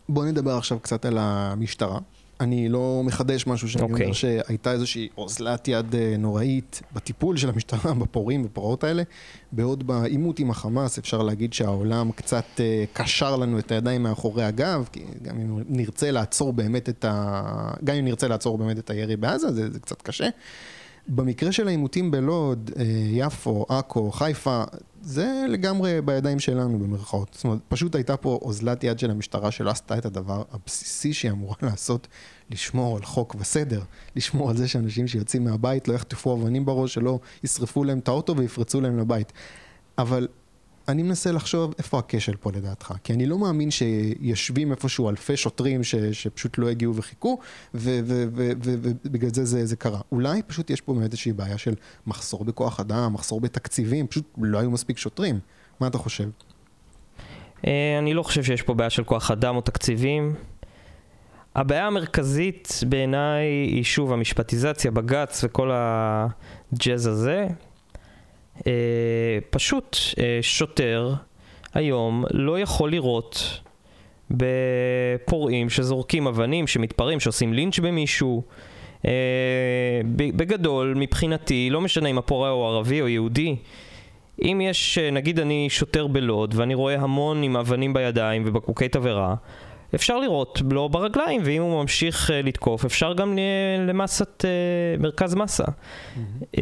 [SPEAKER 1] בוא נדבר עכשיו קצת על המשטרה. אני לא מחדש משהו שאני okay. אומר אוקיי. שהייתה איזושהי אוזלת יד אה, נוראית בטיפול של המשטרה בפורעים ופורעות האלה. בעוד בעימות עם החמאס אפשר להגיד שהעולם קצת אה, קשר לנו את הידיים מאחורי הגב, כי גם אם נרצה לעצור באמת את ה... גם אם נרצה לעצור באמת את הירי בעזה, זה, זה קצת קשה. במקרה של העימותים בלוד, יפו, עכו, חיפה, זה לגמרי בידיים שלנו במרכאות. זאת אומרת, פשוט הייתה פה אוזלת יד של המשטרה שלא עשתה את הדבר הבסיסי שהיא אמורה לעשות, לשמור על חוק וסדר, לשמור על זה שאנשים שיוצאים מהבית לא יחטפו אבנים בראש, שלא ישרפו להם את האוטו ויפרצו להם לבית. אבל אני מנסה לחשוב איפה הכשל פה לדעתך, כי אני לא מאמין שיושבים איפשהו אלפי שוטרים ש, שפשוט לא הגיעו וחיכו, ובגלל זה, זה זה קרה. אולי פשוט יש פה באמת איזושהי בעיה של מחסור בכוח אדם, מחסור בתקציבים, פשוט לא היו מספיק שוטרים. מה אתה חושב?
[SPEAKER 2] אה, אני לא חושב שיש פה בעיה של כוח אדם או תקציבים. הבעיה המרכזית בעיניי היא שוב המשפטיזציה, בג"ץ וכל הג'אז הזה. אה, פשוט אה, שוטר היום לא יכול לראות בפורעים שזורקים אבנים, שמתפרעים, שעושים לינץ' במישהו. אה, בגדול, מבחינתי, לא משנה אם הפורע הוא ערבי או יהודי, אם יש, נגיד אני שוטר בלוד ואני רואה המון עם אבנים בידיים ובקבוקי תבערה, אפשר לראות לו ברגליים, ואם הוא ממשיך uh, לתקוף, אפשר גם למסת, uh, מרכז מסה. Mm-hmm.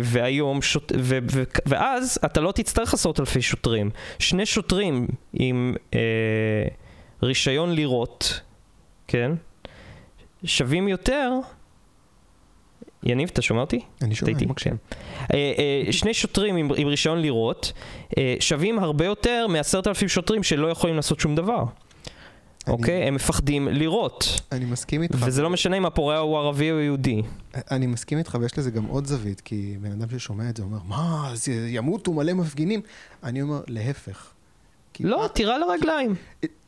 [SPEAKER 2] והיום, שוט... ו- ו- ואז אתה לא תצטרך עשרות אלפי שוטרים. שני שוטרים עם uh, רישיון לירות, כן? שווים יותר יניב, אתה שומע אותי?
[SPEAKER 1] אני שומע, אני מקשיב.
[SPEAKER 2] שני שוטרים עם, עם רישיון לירות שווים הרבה יותר מעשרת אלפים שוטרים שלא יכולים לעשות שום דבר. אוקיי? הם מפחדים לירות.
[SPEAKER 1] אני מסכים איתך.
[SPEAKER 2] וזה לא משנה אם הפורע הוא ערבי או יהודי.
[SPEAKER 1] אני מסכים איתך, ויש לזה גם עוד זווית, כי בן אדם ששומע את זה אומר, מה, אז ימותו מלא מפגינים. אני אומר, להפך.
[SPEAKER 2] לא, תירה לרגליים.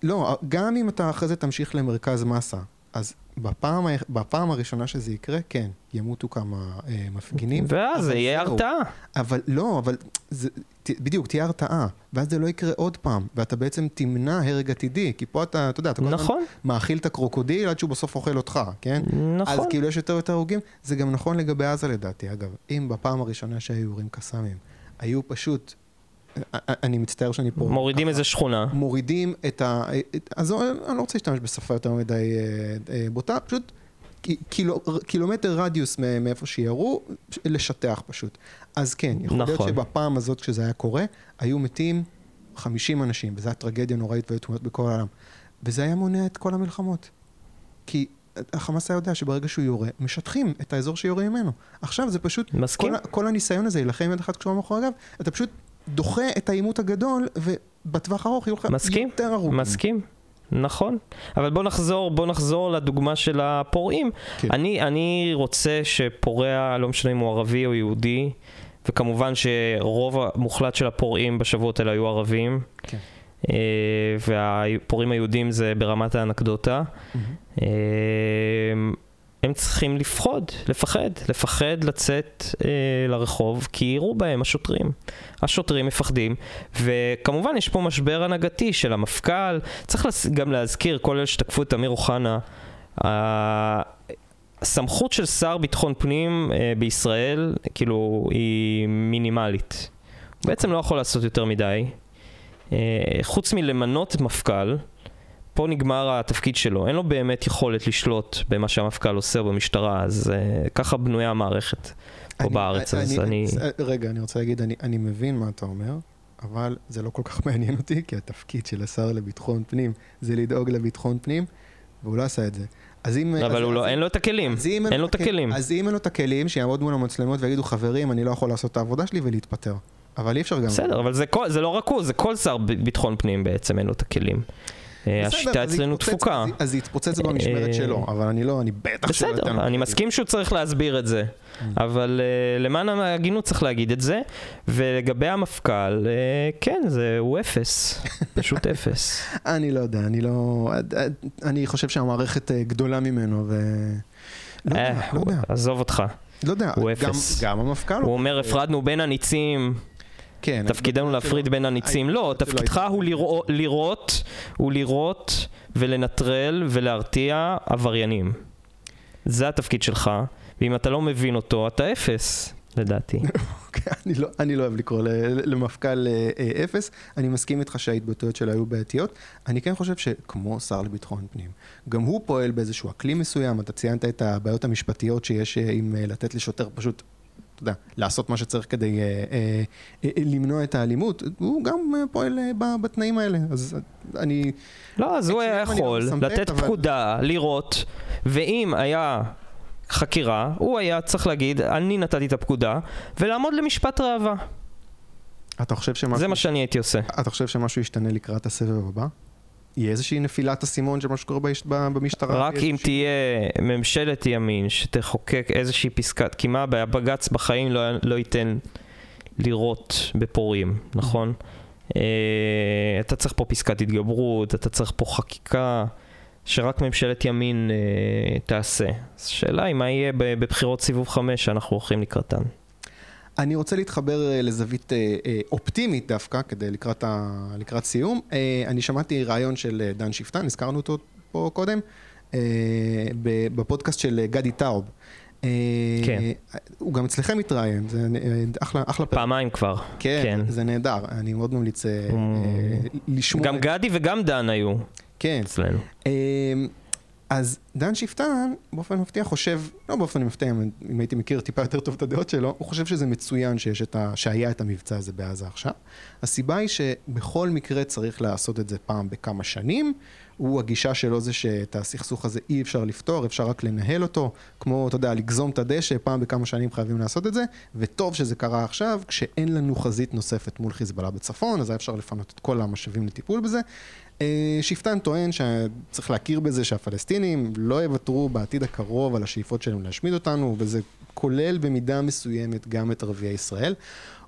[SPEAKER 1] לא, גם אם אתה אחרי זה תמשיך למרכז מסה, אז בפעם, בפעם הראשונה שזה יקרה, כן, ימותו כמה אה, מפגינים.
[SPEAKER 2] ואז זה יהיה הרתעה.
[SPEAKER 1] אבל לא, אבל זה, בדיוק, תהיה הרתעה, ואז זה לא יקרה עוד פעם, ואתה בעצם תמנע הרג עתידי, כי פה אתה, אתה יודע, אתה
[SPEAKER 2] נכון.
[SPEAKER 1] מאכיל את הקרוקודיל עד שהוא בסוף אוכל אותך, כן?
[SPEAKER 2] נכון.
[SPEAKER 1] אז כאילו יש יותר ויותר הרוגים, זה גם נכון לגבי עזה לדעתי, אגב. אם בפעם הראשונה שהיו יורים קסאמים, היו פשוט אני מצטער שאני פה...
[SPEAKER 2] מורידים איזה שכונה.
[SPEAKER 1] מורידים את ה... אז אני לא רוצה להשתמש בשפה יותר מדי אה, אה, בוטה, פשוט קילו, קילומטר רדיוס מאיפה שירו, לשטח פשוט. אז כן, יכול נכון. להיות שבפעם הזאת כשזה היה קורה, היו מתים 50 אנשים, וזו הייתה טרגדיה נוראית והיו תמונות בכל העולם. וזה היה מונע את כל המלחמות. כי החמאס היה יודע שברגע שהוא יורה, משטחים את האזור שיורה ממנו. עכשיו זה פשוט...
[SPEAKER 2] מסכים.
[SPEAKER 1] כל, כל הניסיון הזה להילחם יד אחת קשורה מאחורי הגב, אתה פשוט דוחה את העימות הגדול, ובטווח הארוך יהיו לך יותר הרוגים.
[SPEAKER 2] מסכים, נכון. אבל בוא נחזור, בוא נחזור לדוגמה של הפורעים. כן. אני, אני רוצה שפורע, לא משנה אם הוא ערבי או יהודי, וכמובן שרוב המוחלט של הפורעים בשבועות האלה היו ערבים. כן. Uh, והפורעים היהודים זה ברמת האנקדוטה. Mm-hmm. הם צריכים לפחוד, לפחד, לפחד לצאת אה, לרחוב, כי יירו בהם השוטרים. השוטרים מפחדים, וכמובן יש פה משבר הנהגתי של המפכ"ל. צריך גם להזכיר, כל אלה שתקפו את אמיר אוחנה, הסמכות של שר ביטחון פנים אה, בישראל, כאילו, היא מינימלית. הוא בעצם לא יכול לעשות יותר מדי. אה, חוץ מלמנות מפכ"ל, פה נגמר התפקיד שלו, אין לו באמת יכולת לשלוט במה שהמפכ"ל עושה במשטרה, אז uh, ככה בנויה המערכת פה אני, בארץ, אני, אז אני...
[SPEAKER 1] אני... רגע, אני רוצה להגיד, אני, אני מבין מה אתה אומר, אבל זה לא כל כך מעניין אותי, כי התפקיד של השר לביטחון פנים זה לדאוג לביטחון פנים, והוא לא עשה את זה.
[SPEAKER 2] אז אם... אבל אז, הוא לא, אז, אין לו את הכלים, אין, אין לו את הכלים.
[SPEAKER 1] אז אם אין לו את הכלים, שיעמוד מול המצלמות ויגידו, חברים, אני לא יכול לעשות את העבודה שלי ולהתפטר. אבל אי אפשר גם...
[SPEAKER 2] בסדר, אבל זה, כל, זה לא רק הוא, זה כל שר ביטחון פנים בעצם, אין לו את הכלים. אה, השיטה אצלנו תפוקה.
[SPEAKER 1] אז זה יתפוצץ במשמרת אה, שלו, אבל אני לא, אני בטח
[SPEAKER 2] שלא בסדר, אני מסכים שהוא צריך להסביר את זה. אבל אה, למען ההגינות צריך להגיד את זה, ולגבי המפכ"ל, כן, הוא אפס, פשוט אפס.
[SPEAKER 1] אני לא יודע, אני לא... אני חושב שהמערכת גדולה ממנו, ו...
[SPEAKER 2] לא יודע, לא יודע. עזוב אותך.
[SPEAKER 1] לא יודע,
[SPEAKER 2] הוא אפס.
[SPEAKER 1] גם המפכ"ל.
[SPEAKER 2] הוא אומר, הפרדנו בין הניצים. כן. תפקידנו להפריד בין הניצים. לא, תפקידך הוא לראות, הוא לראות ולנטרל ולהרתיע עבריינים. זה התפקיד שלך, ואם אתה לא מבין אותו, אתה אפס. לדעתי.
[SPEAKER 1] אוקיי, אני, לא, אני לא אוהב לקרוא למפכ"ל אה, אה, אפס, אני מסכים איתך שההתבטאויות שלו היו בעייתיות. אני כן חושב שכמו שר לביטחון פנים, גם הוא פועל באיזשהו אקלים מסוים, אתה ציינת את הבעיות המשפטיות שיש אה, עם לתת לשוטר פשוט אתה יודע, לעשות מה שצריך כדי אה, אה, אה, למנוע את האלימות, הוא גם אה, פועל אה, בתנאים האלה. אז אני...
[SPEAKER 2] לא, אז הוא היה לא יכול לתת אבל... פקודה, לראות, ואם היה חקירה, הוא היה צריך להגיד, אני נתתי את הפקודה, ולעמוד למשפט ראווה.
[SPEAKER 1] אתה חושב שמשהו...
[SPEAKER 2] זה מה שאני הייתי עושה.
[SPEAKER 1] אתה חושב שמשהו ישתנה לקראת הסבב הבא? יהיה איזושהי נפילת אסימון של מה שקורה במשטרה?
[SPEAKER 2] רק אם
[SPEAKER 1] איזושהי-
[SPEAKER 2] תהיה ממשלת ימין שתחוקק איזושהי פסקת, כי מה הבעיה? בג"ץ בחיים לא, לא ייתן לירות בפורעים, נכון? אה, אתה צריך פה פסקת התגברות, אתה צריך פה חקיקה שרק ממשלת ימין אה, תעשה. השאלה היא מה יהיה בבחירות סיבוב חמש שאנחנו הולכים לקראתן.
[SPEAKER 1] אני רוצה להתחבר אה, לזווית אה, אה, אופטימית דווקא, כדי לקראת, ה... לקראת סיום. אני שמעתי רעיון של דן שפטן, הזכרנו אותו פה קודם, בפודקאסט של גדי טאוב.
[SPEAKER 2] כן.
[SPEAKER 1] הוא גם אצלכם מתראיין, זה אחלה, אחלה פרק.
[SPEAKER 2] פעמיים כבר.
[SPEAKER 1] כן,
[SPEAKER 2] כן.
[SPEAKER 1] זה נהדר, אני מאוד ממליץ לשמוע.
[SPEAKER 2] גם גדי וגם דן היו
[SPEAKER 1] כן.
[SPEAKER 2] אצלנו.
[SPEAKER 1] אז דן שפטן, באופן מפתיע, חושב, לא באופן מפתיע, אם- אם הייתי מכיר טיפה יותר טוב את הדעות שלו, הוא חושב שזה מצוין שיש את ה, שהיה את המבצע הזה בעזה עכשיו. הסיבה היא שבכל מקרה צריך לעשות את זה פעם בכמה שנים. הוא, הגישה שלו זה שאת הסכסוך הזה אי אפשר לפתור, אפשר רק לנהל אותו, כמו, אתה יודע, לגזום את הדשא, פעם בכמה שנים חייבים לעשות את זה, וטוב שזה קרה עכשיו, כשאין לנו חזית נוספת מול חיזבאללה בצפון, אז היה אפשר לפנות את כל המשאבים לטיפול בזה. אה, שפטן טוען שצריך להכיר בזה שהפלסטינים לא יוותרו בעתיד הקרוב על השאיפות שלהם להשמיד אותנו, וזה כולל במידה מסוימת גם את ערביי ישראל.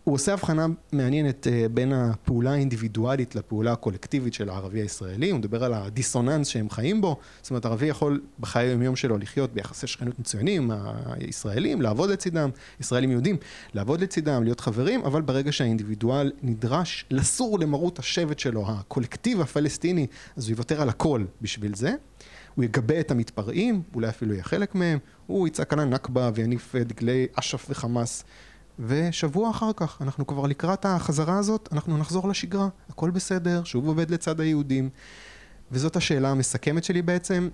[SPEAKER 1] הוא עושה הבחנה מעניינת אה, בין הפעולה האינדיבידואלית לפעולה הקולקטיבית של הערבי הישראלי, הוא מדבר על הדיסוננס שהם חיים בו, זאת אומרת ערבי יכול בחיי היום-יום שלו לחיות ביחסי שכנות מצוינים, הישראלים, לעבוד לצידם, ישראלים יהודים, לעבוד לצידם, להיות חברים, אבל ברגע שהאינדיבידואל נדרש לסור למרות השבט שלו, הקולקטיב הפלסטיני, אז הוא יוותר על הכל בשביל זה. הוא יגבה את המתפרעים, אולי אפילו יהיה חלק מהם, הוא יצעק על הנכבה ויניף אה, דגלי אש"ף וחמאס. ושבוע אחר כך, אנחנו כבר לקראת החזרה הזאת, אנחנו נחזור לשגרה, הכל בסדר, שוב עובד לצד היהודים. וזאת השאלה המסכמת שלי בעצם,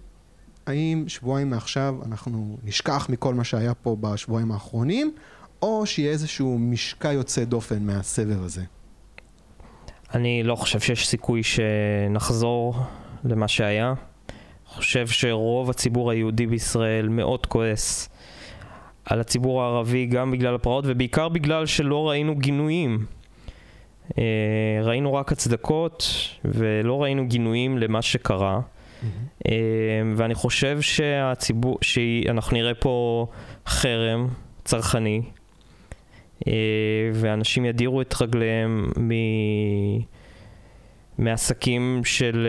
[SPEAKER 1] האם שבועיים מעכשיו אנחנו נשכח מכל מה שהיה פה בשבועיים האחרונים, או שיהיה איזשהו משקע יוצא דופן מהסבב הזה?
[SPEAKER 2] אני לא חושב שיש סיכוי שנחזור למה שהיה. חושב שרוב הציבור היהודי בישראל מאוד כועס על הציבור הערבי גם בגלל הפרעות ובעיקר בגלל שלא ראינו גינויים. אה, ראינו רק הצדקות ולא ראינו גינויים למה שקרה. אה, ואני חושב שהציבור, שאנחנו נראה פה חרם צרכני, אה, ואנשים ידירו את רגליהם מ... מעסקים של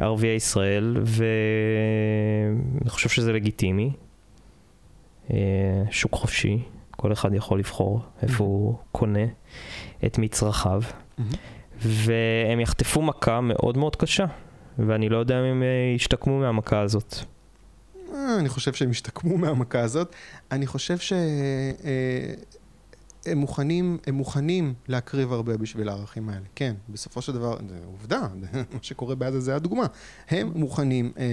[SPEAKER 2] ערביי ישראל, ואני חושב שזה לגיטימי. אה, שוק חופשי, כל אחד יכול לבחור איפה הוא קונה את מצרכיו, והם יחטפו מכה מאוד מאוד קשה, ואני לא יודע אם הם אה, ישתקמו מהמכה הזאת.
[SPEAKER 1] אה, אני חושב שהם השתקמו מהמכה הזאת. אני חושב שהם מוכנים, הם מוכנים להקריב הרבה בשביל הערכים האלה. כן, בסופו של דבר, זה עובדה, מה שקורה בעזה זה הדוגמה. הם מוכנים אה,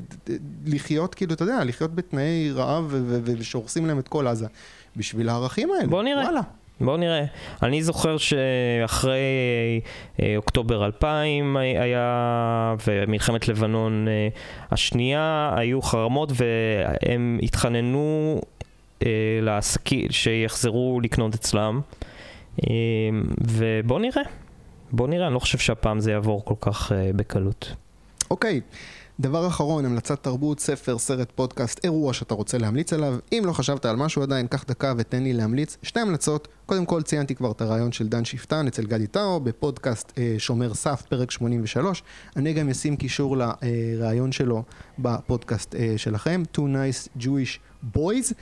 [SPEAKER 1] ד- ד- לחיות, כאילו, אתה יודע, לחיות בתנאי רעב ושהורסים להם את כל עזה. בשביל הערכים האלה.
[SPEAKER 2] בוא נראה.
[SPEAKER 1] וואלה.
[SPEAKER 2] בואו נראה. אני זוכר שאחרי אה, אוקטובר 2000 היה, ומלחמת לבנון אה, השנייה, היו חרמות והם התחננו אה, לעסקים שיחזרו לקנות אצלם. אה, ובואו נראה. בואו נראה, אני לא חושב שהפעם זה יעבור כל כך אה, בקלות.
[SPEAKER 1] אוקיי, דבר אחרון, המלצת תרבות, ספר, סרט, פודקאסט, אירוע שאתה רוצה להמליץ עליו. אם לא חשבת על משהו עדיין, קח דקה ותן לי להמליץ. שתי המלצות, קודם כל ציינתי כבר את הרעיון של דן שפטן אצל גדי טאו, בפודקאסט אה, שומר סף, פרק 83. אני גם אשים קישור לרעיון שלו בפודקאסט אה, שלכם, Two Nice Jewish Boys.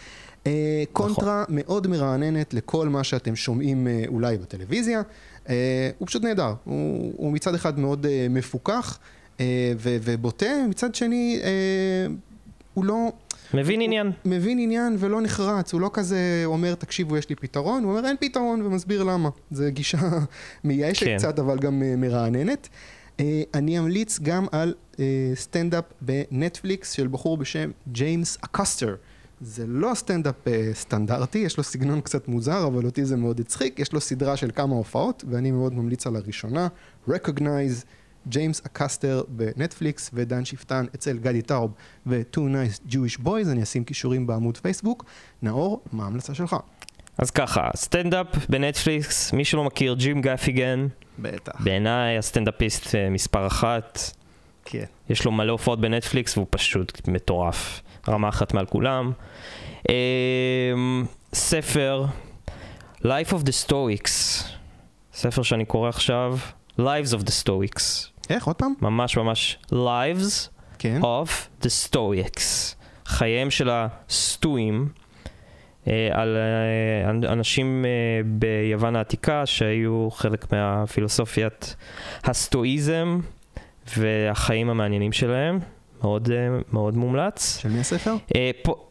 [SPEAKER 1] אה, קונטרה מאוד מרעננת לכל מה שאתם שומעים אה, אולי בטלוויזיה. אה, הוא פשוט נהדר, הוא, הוא מצד אחד מאוד מפוקח. ו- ובוטה, מצד שני, הוא לא...
[SPEAKER 2] מבין עניין.
[SPEAKER 1] מבין עניין ולא נחרץ, הוא לא כזה אומר, תקשיבו, יש לי פתרון, הוא אומר, אין פתרון, ומסביר למה. זו גישה מייאשת
[SPEAKER 2] כן.
[SPEAKER 1] קצת, אבל גם מרעננת. אני אמליץ גם על סטנדאפ בנטפליקס של בחור בשם ג'יימס אקאסטר. זה לא סטנדאפ אה, סטנדרטי, יש לו סגנון קצת מוזר, אבל אותי זה מאוד הצחיק. יש לו סדרה של כמה הופעות, ואני מאוד ממליץ על הראשונה, Recognize. ג'יימס אקאסטר בנטפליקס ודן שפטן אצל גדי טאוב ו-Two Nice Jewish Boys, אני אשים קישורים בעמוד פייסבוק. נאור, מה ההמלצה שלך?
[SPEAKER 2] אז ככה, סטנדאפ בנטפליקס, מי שלא מכיר, ג'ים גפיגן,
[SPEAKER 1] בטח.
[SPEAKER 2] בעיניי הסטנדאפיסט אה, מספר אחת,
[SPEAKER 1] כן.
[SPEAKER 2] יש לו מלא הופעות בנטפליקס והוא פשוט מטורף, רמה אחת מעל כולם. אה, ספר, Life of the Stoics, ספר שאני קורא עכשיו, Lives of the Stoics,
[SPEAKER 1] איך, עוד פעם?
[SPEAKER 2] ממש ממש Lives
[SPEAKER 1] כן.
[SPEAKER 2] of the Stoics, חייהם של הסטואים. אה, על אה, אנ- אנשים אה, ביוון העתיקה שהיו חלק מהפילוסופיית הסטואיזם והחיים המעניינים שלהם, מאוד, אה, מאוד מומלץ.
[SPEAKER 1] של מי הספר?
[SPEAKER 2] אה, פה,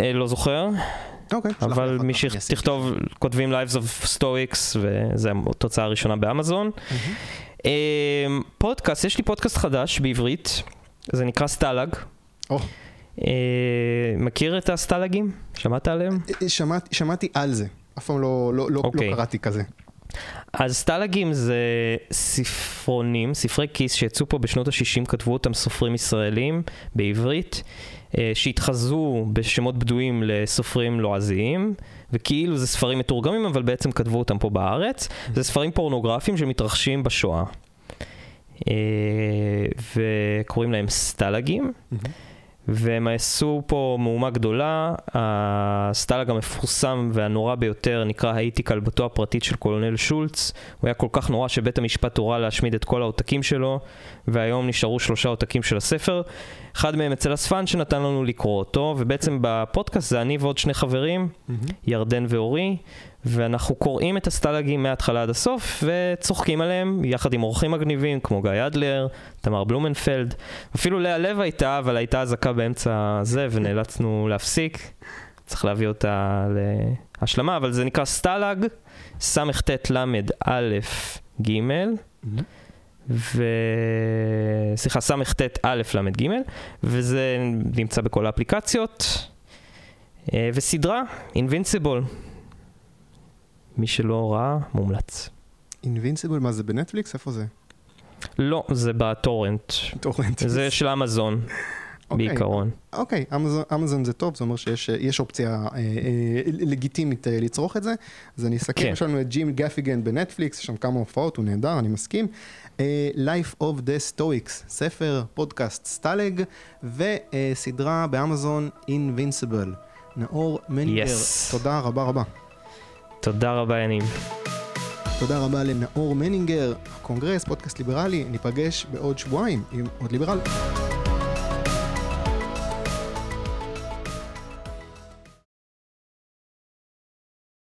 [SPEAKER 2] אה, לא זוכר,
[SPEAKER 1] אוקיי. לי
[SPEAKER 2] אבל מי. שתכתוב, כותבים Lives of Stoics וזה התוצאה הראשונה באמזון.
[SPEAKER 1] מהמם.
[SPEAKER 2] אה, פודקאסט, יש לי פודקאסט חדש בעברית, זה נקרא סטלג.
[SPEAKER 1] או.
[SPEAKER 2] אה, מכיר את הסטלגים? שמעת עליהם?
[SPEAKER 1] אה, שמעתי- שמעתי על זה. אף פעם לא- לא לא-
[SPEAKER 2] אוקיי.
[SPEAKER 1] לא קראתי כזה.
[SPEAKER 2] אז סטלגים זה ספרונים, ספרי כיס שיצאו פה בשנות ה-60, כתבו אותם סופרים ישראלים בעברית, אה, שהתחזו בשמות בדויים לסופרים לועזיים, וכאילו זה ספרים מתורגמים, אבל בעצם כתבו אותם פה בארץ. זה ספרים פורנוגרפיים שמתרחשים בשואה. אה, וקוראים להם סטלגים. והם עשו פה מהומה גדולה. הסטלג המפורסם והנורא ביותר נקרא הייתי כלבתו הפרטית של קולונל שולץ. הוא היה כל כך נורא שבית המשפט הורה להשמיד את כל העותקים שלו, והיום נשארו שלושה עותקים של הספר. אחד מהם אצל אספן שנתן לנו לקרוא אותו, ובעצם בפודקאסט זה אני ועוד שני חברים,
[SPEAKER 1] מהמם.
[SPEAKER 2] ירדן ואורי, ואנחנו קוראים את הסטלגים מההתחלה עד הסוף וצוחקים עליהם יחד עם אורחים מגניבים כמו גיא אדלר, תמר בלומנפלד, אפילו לאה לב הייתה, אבל הייתה אזעקה באמצע זה ונאלצנו להפסיק. צריך להביא אותה להשלמה, אבל זה נקרא סטלג, סט ל' א' ג',
[SPEAKER 1] מהמם.
[SPEAKER 2] ו... סליחה, סט א' ל' ג', וזה נמצא בכל האפליקציות. אה, וסדרה, Invincible. מי שלא ראה, מומלץ.
[SPEAKER 1] Invincible, מה זה בנטפליקס? איפה זה?
[SPEAKER 2] לא, זה בטורנט.
[SPEAKER 1] טורנט.
[SPEAKER 2] זה של אמזון,
[SPEAKER 1] אוקיי.
[SPEAKER 2] בעיקרון.
[SPEAKER 1] אוקיי, אמזון- אמזון זה טוב, זה אומר שיש יש אופציה אה, אה, לגיטימית אה, לצרוך את זה. אז אני אסכם,
[SPEAKER 2] כן.
[SPEAKER 1] יש לנו את ג'ים גפיגן בנטפליקס, יש שם כמה הופעות, הוא נהדר, אני מסכים. אה, Life of the Stoics, ספר, פודקאסט סטלג, וסדרה באמזון Invincible. נאור מנינגר,
[SPEAKER 2] Yes.
[SPEAKER 1] תודה רבה רבה.
[SPEAKER 2] תודה רבה, יניב.
[SPEAKER 1] תודה רבה לנאור מנינגר, הקונגרס, פודקאסט ליברלי, ניפגש בעוד שבועיים עם עוד ליברל.